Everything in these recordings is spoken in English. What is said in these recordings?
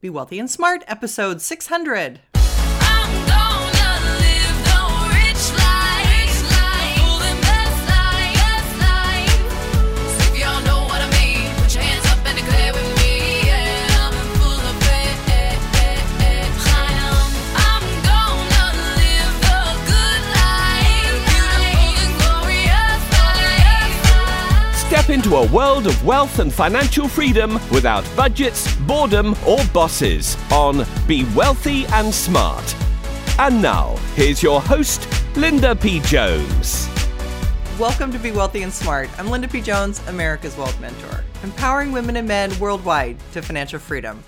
Be Wealthy and Smart, episode 600. Into a world of wealth and financial freedom without budgets, boredom, or bosses on Be Wealthy and Smart. And now, here's your host, Linda P. Jones. Welcome to Be Wealthy and Smart. I'm Linda P. Jones, America's Wealth Mentor, empowering women and men worldwide to financial freedom.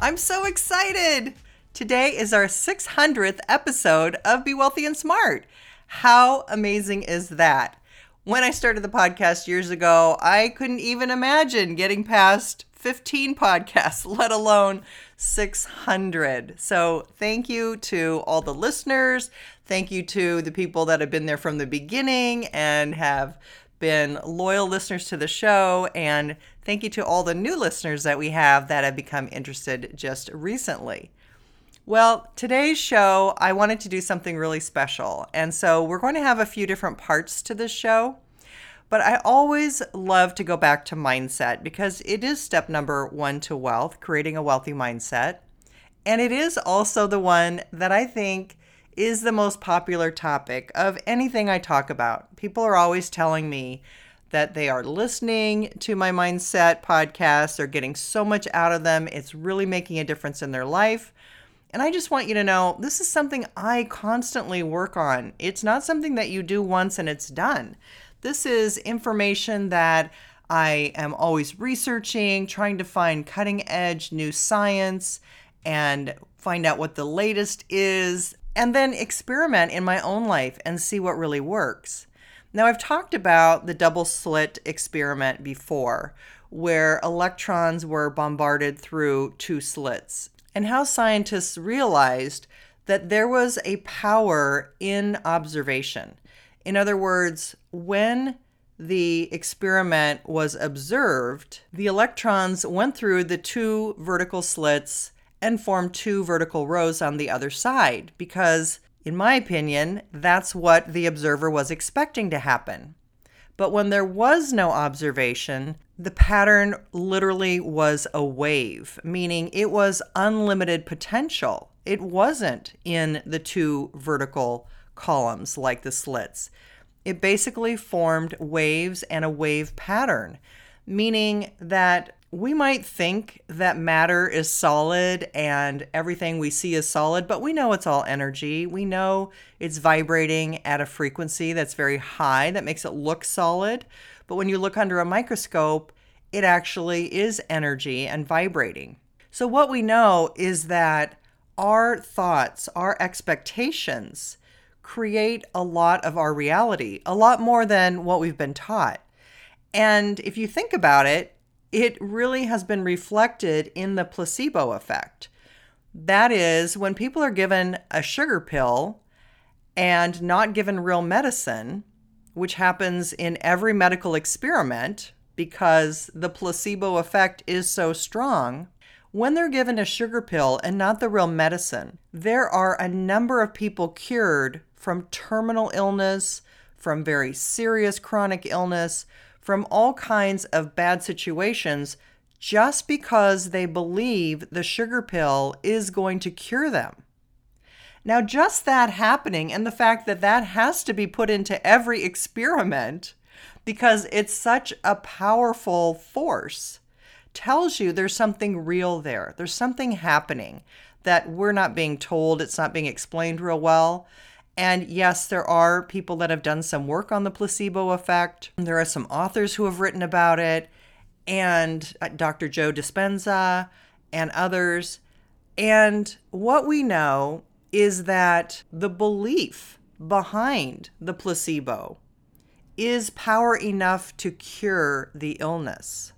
I'm so excited! Today is our 600th episode of Be Wealthy and Smart. How amazing is that? When I started the podcast years ago, I couldn't even imagine getting past 15 podcasts, let alone 600. So, thank you to all the listeners. Thank you to the people that have been there from the beginning and have been loyal listeners to the show. And thank you to all the new listeners that we have that have become interested just recently. Well, today's show, I wanted to do something really special. And so we're going to have a few different parts to this show. But I always love to go back to mindset because it is step number one to wealth, creating a wealthy mindset. And it is also the one that I think is the most popular topic of anything I talk about. People are always telling me that they are listening to my mindset podcast, they're getting so much out of them, it's really making a difference in their life. And I just want you to know this is something I constantly work on. It's not something that you do once and it's done. This is information that I am always researching, trying to find cutting edge new science and find out what the latest is, and then experiment in my own life and see what really works. Now, I've talked about the double slit experiment before, where electrons were bombarded through two slits, and how scientists realized that there was a power in observation. In other words, when the experiment was observed, the electrons went through the two vertical slits and formed two vertical rows on the other side because, in my opinion, that's what the observer was expecting to happen. But when there was no observation, the pattern literally was a wave, meaning it was unlimited potential. It wasn't in the two vertical columns like the slits. It basically formed waves and a wave pattern, meaning that we might think that matter is solid and everything we see is solid, but we know it's all energy. We know it's vibrating at a frequency that's very high that makes it look solid. But when you look under a microscope, it actually is energy and vibrating. So, what we know is that our thoughts, our expectations, create a lot of our reality, a lot more than what we've been taught. And if you think about it, it really has been reflected in the placebo effect. That is, when people are given a sugar pill and not given real medicine, which happens in every medical experiment because the placebo effect is so strong, when they're given a sugar pill and not the real medicine, there are a number of people cured from terminal illness, from very serious chronic illness, from all kinds of bad situations just because they believe the sugar pill is going to cure them. Now, just that happening and the fact that that has to be put into every experiment because it's such a powerful force tells you there's something real there. There's something happening that we're not being told, it's not being explained real well. And yes, there are people that have done some work on the placebo effect. There are some authors who have written about it, and uh, Dr. Joe Dispenza and others. And what we know is that the belief behind the placebo is power enough to cure the illness.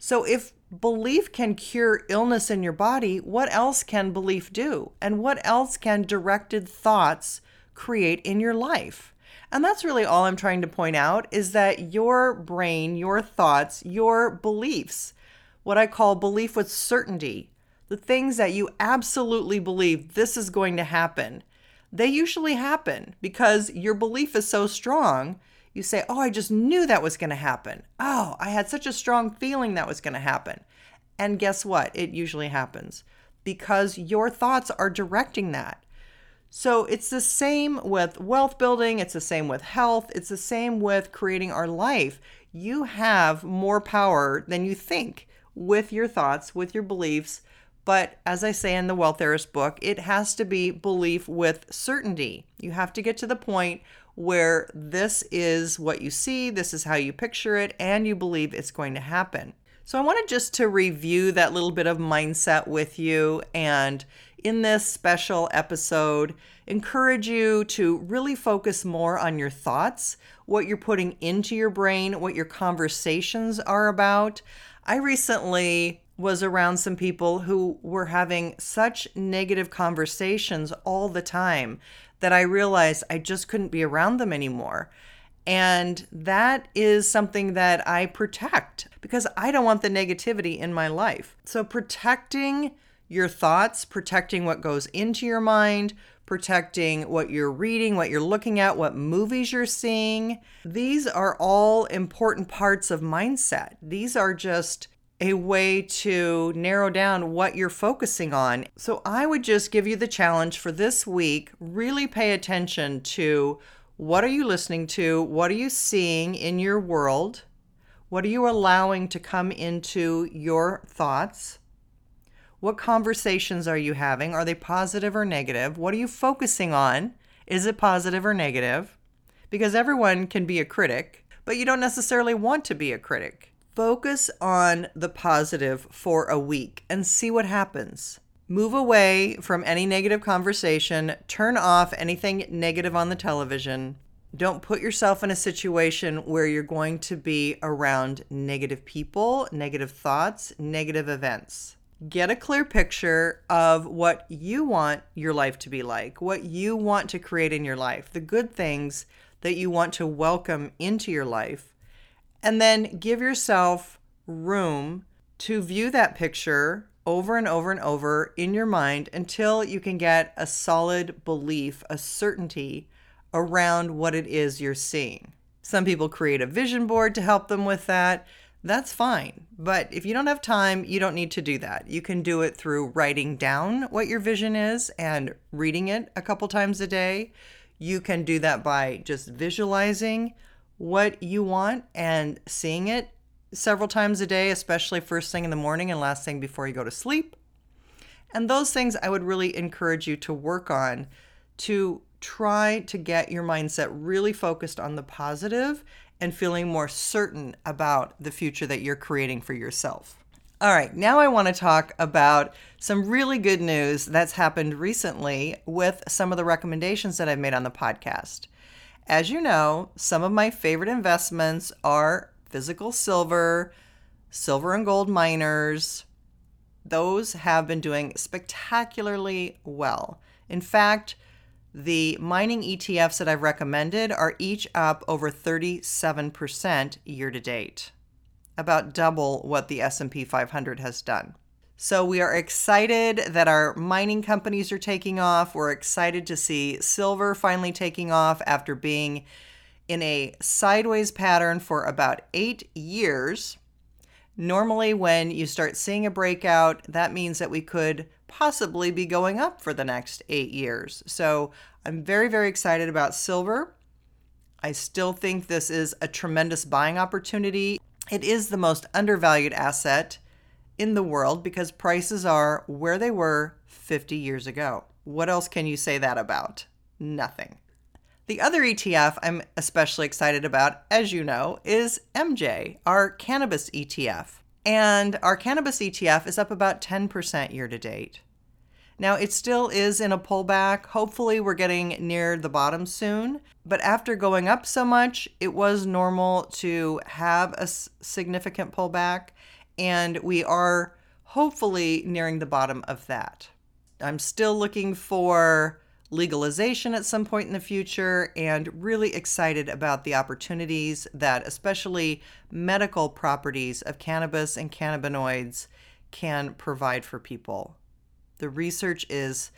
So, if belief can cure illness in your body, what else can belief do? And what else can directed thoughts create in your life? And that's really all I'm trying to point out is that your brain, your thoughts, your beliefs, what I call belief with certainty, the things that you absolutely believe this is going to happen, they usually happen because your belief is so strong. You say, Oh, I just knew that was going to happen. Oh, I had such a strong feeling that was going to happen. And guess what? It usually happens because your thoughts are directing that. So it's the same with wealth building, it's the same with health, it's the same with creating our life. You have more power than you think with your thoughts, with your beliefs. But as I say in the Wealth Heiress book, it has to be belief with certainty. You have to get to the point where this is what you see, this is how you picture it, and you believe it's going to happen. So I wanted just to review that little bit of mindset with you and in this special episode encourage you to really focus more on your thoughts, what you're putting into your brain, what your conversations are about. I recently was around some people who were having such negative conversations all the time that I realized I just couldn't be around them anymore. And that is something that I protect because I don't want the negativity in my life. So, protecting your thoughts, protecting what goes into your mind, protecting what you're reading, what you're looking at, what movies you're seeing, these are all important parts of mindset. These are just a way to narrow down what you're focusing on. So, I would just give you the challenge for this week really pay attention to what are you listening to? What are you seeing in your world? What are you allowing to come into your thoughts? What conversations are you having? Are they positive or negative? What are you focusing on? Is it positive or negative? Because everyone can be a critic, but you don't necessarily want to be a critic. Focus on the positive for a week and see what happens. Move away from any negative conversation. Turn off anything negative on the television. Don't put yourself in a situation where you're going to be around negative people, negative thoughts, negative events. Get a clear picture of what you want your life to be like, what you want to create in your life, the good things that you want to welcome into your life. And then give yourself room to view that picture over and over and over in your mind until you can get a solid belief, a certainty around what it is you're seeing. Some people create a vision board to help them with that. That's fine. But if you don't have time, you don't need to do that. You can do it through writing down what your vision is and reading it a couple times a day. You can do that by just visualizing what you want and seeing it several times a day, especially first thing in the morning and last thing before you go to sleep. And those things I would really encourage you to work on to try to get your mindset really focused on the positive and feeling more certain about the future that you're creating for yourself. All right, now I want to talk about some really good news that's happened recently with some of the recommendations that I've made on the podcast. As you know, some of my favorite investments are physical silver, silver and gold miners. Those have been doing spectacularly well. In fact, the mining ETFs that I've recommended are each up over 37% year to date, about double what the S&P 500 has done. So we are excited that our mining companies are taking off. We're excited to see silver finally taking off after being in a sideways pattern for about 8 years. Normally when you start seeing a breakout, that means that we could possibly be going up for the next eight years. So I'm very, very excited about silver. I still think this is a tremendous buying opportunity. It is the most undervalued asset in the world because prices are where they were 50 years ago. What else can you say that about? Nothing. The other ETF I'm especially excited about, as you know, is MJ, our cannabis ETF. And our cannabis ETF is up about 10% year to date. Now, it still is in a pullback. Hopefully, we're getting near the bottom soon. But after going up so much, it was normal to have a significant pullback. And we are hopefully nearing the bottom of that. I'm still looking for legalization at some point in the future and really excited about the opportunities that especially medical properties of cannabis and cannabinoids can provide for people. The research is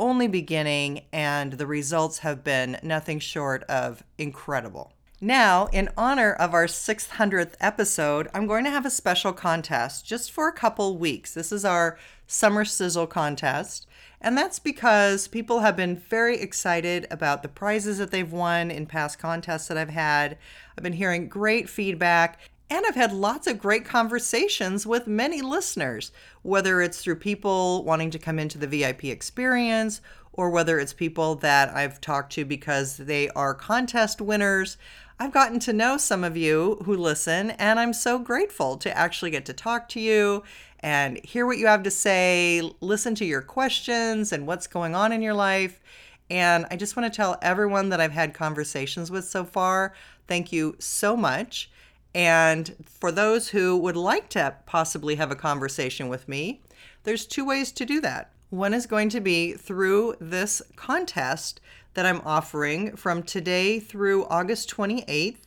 only beginning, and the results have been nothing short of incredible. Now, in honor of our 600th episode, I'm going to have a special contest just for a couple weeks. This is our Summer Sizzle contest, and that's because people have been very excited about the prizes that they've won in past contests that I've had. I've been hearing great feedback, and I've had lots of great conversations with many listeners, whether it's through people wanting to come into the VIP experience or whether it's people that I've talked to because they are contest winners. I've gotten to know some of you who listen, and I'm so grateful to actually get to talk to you and hear what you have to say, listen to your questions and what's going on in your life. And I just want to tell everyone that I've had conversations with so far, thank you so much. And for those who would like to possibly have a conversation with me, there's two ways to do that. One is going to be through this contest that I'm offering from today through August 28th,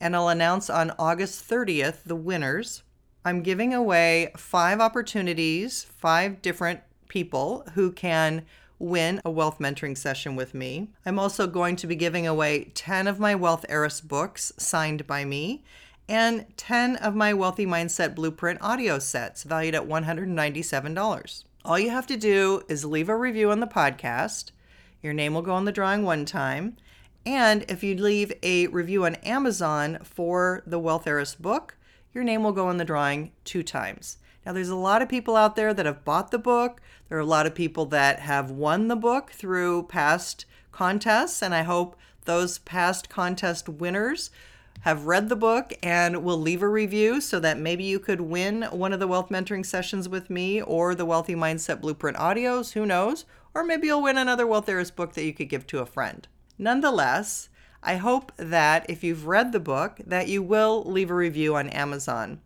and I'll announce on August 30th the winners. I'm giving away five opportunities, five different people who can win a wealth mentoring session with me. I'm also going to be giving away 10 of my Wealth Heiress books signed by me and 10 of my Wealthy Mindset Blueprint audio sets valued at $197. All you have to do is leave a review on the podcast. Your name will go on the drawing one time. And if you leave a review on Amazon for the Wealth Heiress book, your name will go in the drawing two times. Now, there's a lot of people out there that have bought the book. There are a lot of people that have won the book through past contests, and I hope those past contest winners have read the book and will leave a review so that maybe you could win one of the wealth mentoring sessions with me or the Wealthy Mindset Blueprint audios, who knows? Or maybe you'll win another Wealth Heiress book that you could give to a friend. Nonetheless, I hope that if you've read the book that you will leave a review on Amazon.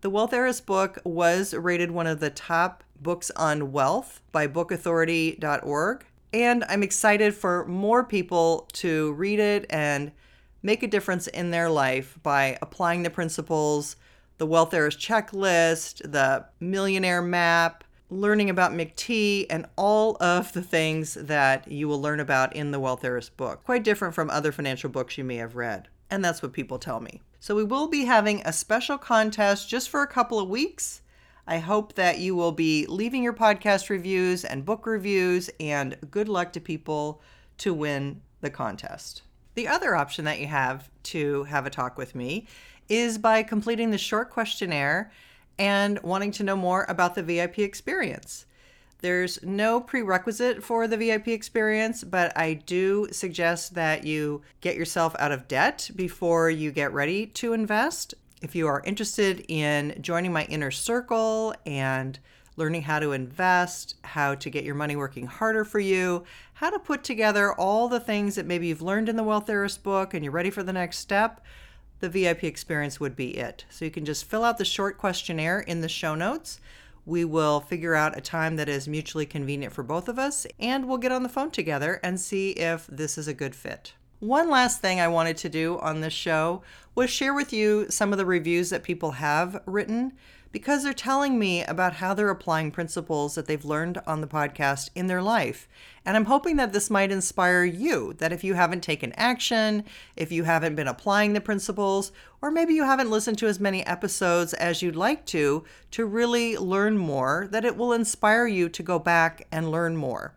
The Wealth Heiress book was rated one of the top books on wealth by bookauthority.org, and I'm excited for more people to read it and make a difference in their life by applying the principles, the Wealth Heiress checklist, the millionaire map, learning about McT, and all of the things that you will learn about in the Wealth Heiress book. Quite different from other financial books you may have read. And that's what people tell me. So we will be having a special contest just for a couple of weeks. I hope that you will be leaving your podcast reviews and book reviews, and good luck to people to win the contest. The other option that you have to have a talk with me is by completing the short questionnaire and wanting to know more about the VIP experience. There's no prerequisite for the VIP experience, but I do suggest that you get yourself out of debt before you get ready to invest. If you are interested in joining my inner circle and learning how to invest, how to get your money working harder for you, how to put together all the things that maybe you've learned in the Wealth Heiress book and you're ready for the next step, the VIP experience would be it. So you can just fill out the short questionnaire in the show notes. We will figure out a time that is mutually convenient for both of us, and we'll get on the phone together and see if this is a good fit. One last thing I wanted to do on this show was share with you some of the reviews that people have written because they're telling me about how they're applying principles that they've learned on the podcast in their life. And I'm hoping that this might inspire you that if you haven't taken action, if you haven't been applying the principles, or maybe you haven't listened to as many episodes as you'd like to, to really learn more, that it will inspire you to go back and learn more.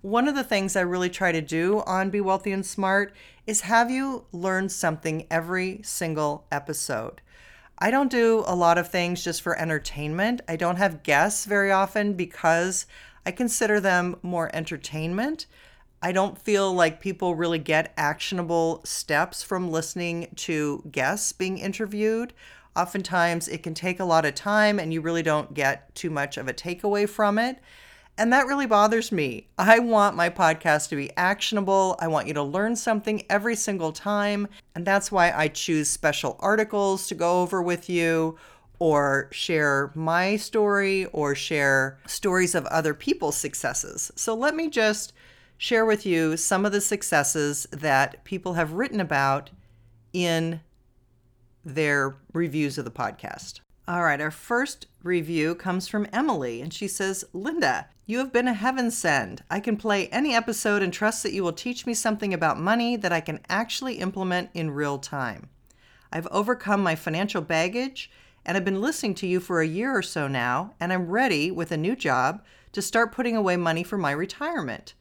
One of the things I really try to do on Be Wealthy and Smart is have you learn something every single episode. I don't do a lot of things just for entertainment. I don't have guests very often because I consider them more entertainment. I don't feel like people really get actionable steps from listening to guests being interviewed. Oftentimes, it can take a lot of time and you really don't get too much of a takeaway from it. And that really bothers me. I want my podcast to be actionable. I want you to learn something every single time. And that's why I choose special articles to go over with you or share my story or share stories of other people's successes. So let me just share with you some of the successes that people have written about in their reviews of the podcast. All right, our first review comes from Emily, and she says, Linda, you have been a heaven send. I can play any episode and trust that you will teach me something about money that I can actually implement in real time. I've overcome my financial baggage and I've been listening to you for a year or so now, and I'm ready with a new job to start putting away money for my retirement.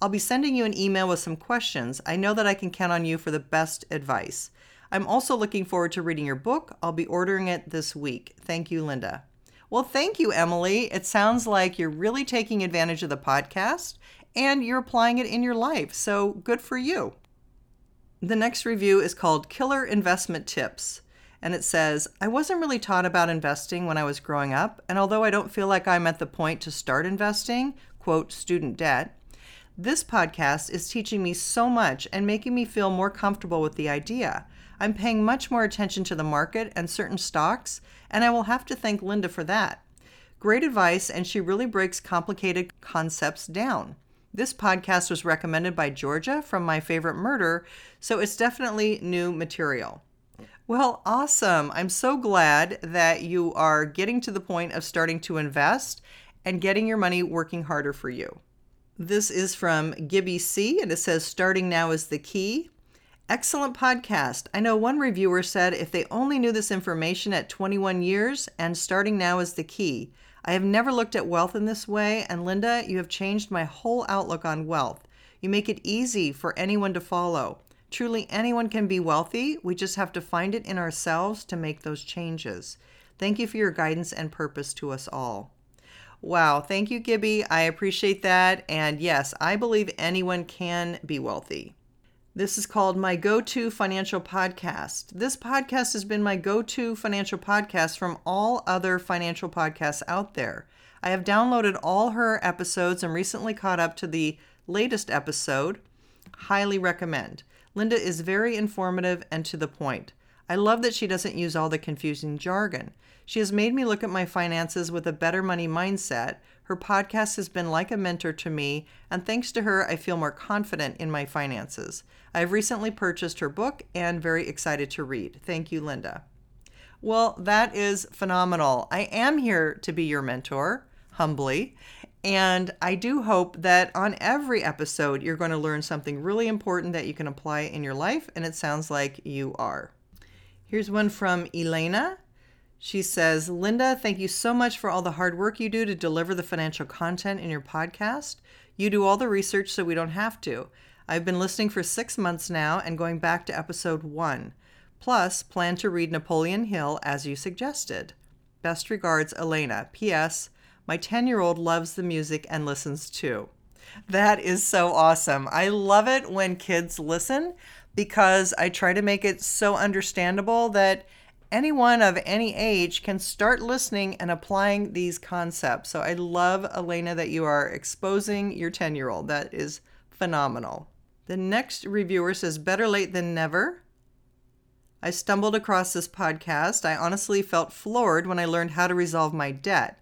I'll be sending you an email with some questions. I know that I can count on you for the best advice. I'm also looking forward to reading your book. I'll be ordering it this week. Thank you, Linda. Well, thank you, Emily. It sounds like you're really taking advantage of the podcast and you're applying it in your life. So good for you. The next review is called Killer Investment Tips. And it says, I wasn't really taught about investing when I was growing up. And although I don't feel like I'm at the point to start investing, quote, student debt, this podcast is teaching me so much and making me feel more comfortable with the idea. I'm paying much more attention to the market and certain stocks, and I will have to thank Linda for that. Great advice, and she really breaks complicated concepts down. This podcast was recommended by Georgia from My Favorite Murder, so it's definitely new material. Well, awesome. I'm so glad that you are getting to the point of starting to invest and getting your money working harder for you. This is from Gibby C, and it says, Starting now is the key. Excellent podcast. I know one reviewer said if they only knew this information at 21 years and starting now is the key. I have never looked at wealth in this way, and Linda, you have changed my whole outlook on wealth. You make it easy for anyone to follow. Truly, anyone can be wealthy. We just have to find it in ourselves to make those changes. Thank you for your guidance and purpose to us all. Wow, thank you, Gibby. I appreciate that. And yes, I believe anyone can be wealthy. This is called My Go To Financial Podcast. This podcast has been my go to financial podcast from all other financial podcasts out there. I have downloaded all her episodes and recently caught up to the latest episode. Highly recommend. Linda is very informative and to the point. I love that she doesn't use all the confusing jargon. She has made me look at my finances with a better money mindset. Her podcast has been like a mentor to me, and thanks to her, I feel more confident in my finances. I have recently purchased her book and very excited to read. Thank you, Linda. Well, that is phenomenal. I am here to be your mentor, humbly, and I do hope that on every episode you're going to learn something really important that you can apply in your life, and it sounds like you are. Here's one from Elena. She says, Linda, thank you so much for all the hard work you do to deliver the financial content in your podcast. You do all the research so we don't have to. I've been listening for six months now and going back to episode one. Plus, plan to read Napoleon Hill as you suggested. Best regards, Elena. P.S. My 10 year old loves the music and listens too. That is so awesome. I love it when kids listen because I try to make it so understandable that anyone of any age can start listening and applying these concepts. So I love, Elena, that you are exposing your 10 year old. That is phenomenal. The next reviewer says, Better late than never. I stumbled across this podcast. I honestly felt floored when I learned how to resolve my debt.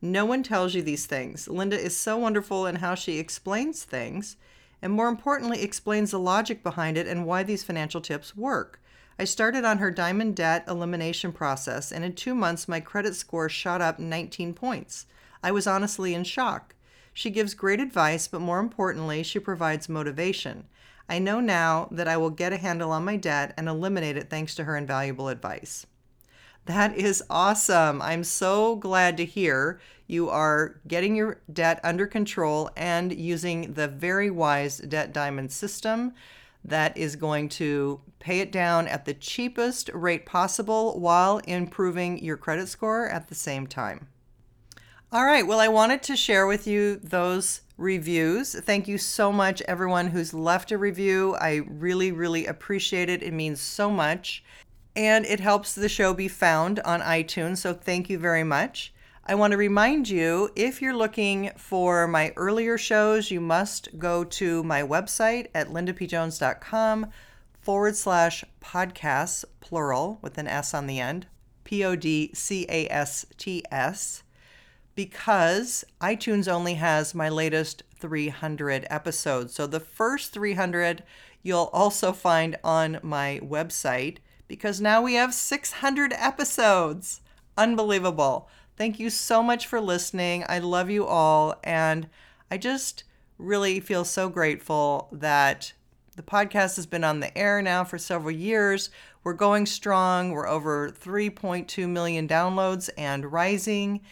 No one tells you these things. Linda is so wonderful in how she explains things, and more importantly, explains the logic behind it and why these financial tips work. I started on her diamond debt elimination process, and in two months, my credit score shot up 19 points. I was honestly in shock. She gives great advice, but more importantly, she provides motivation. I know now that I will get a handle on my debt and eliminate it thanks to her invaluable advice. That is awesome. I'm so glad to hear you are getting your debt under control and using the very wise Debt Diamond system that is going to pay it down at the cheapest rate possible while improving your credit score at the same time. All right, well, I wanted to share with you those reviews. Thank you so much, everyone who's left a review. I really, really appreciate it. It means so much. And it helps the show be found on iTunes. So thank you very much. I want to remind you if you're looking for my earlier shows, you must go to my website at lindapjones.com forward slash podcasts, plural, with an S on the end, P O D C A S T S, because iTunes only has my latest 300 episodes. So the first 300 you'll also find on my website because now we have 600 episodes. Unbelievable. Thank you so much for listening. I love you all. And I just really feel so grateful that the podcast has been on the air now for several years. We're going strong. We're over 3.2 million downloads and rising.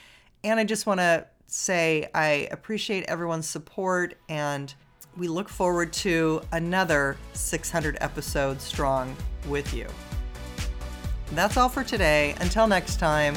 And I just want to say I appreciate everyone's support and we look forward to another 600 episodes strong with you. That's all for today. Until next time,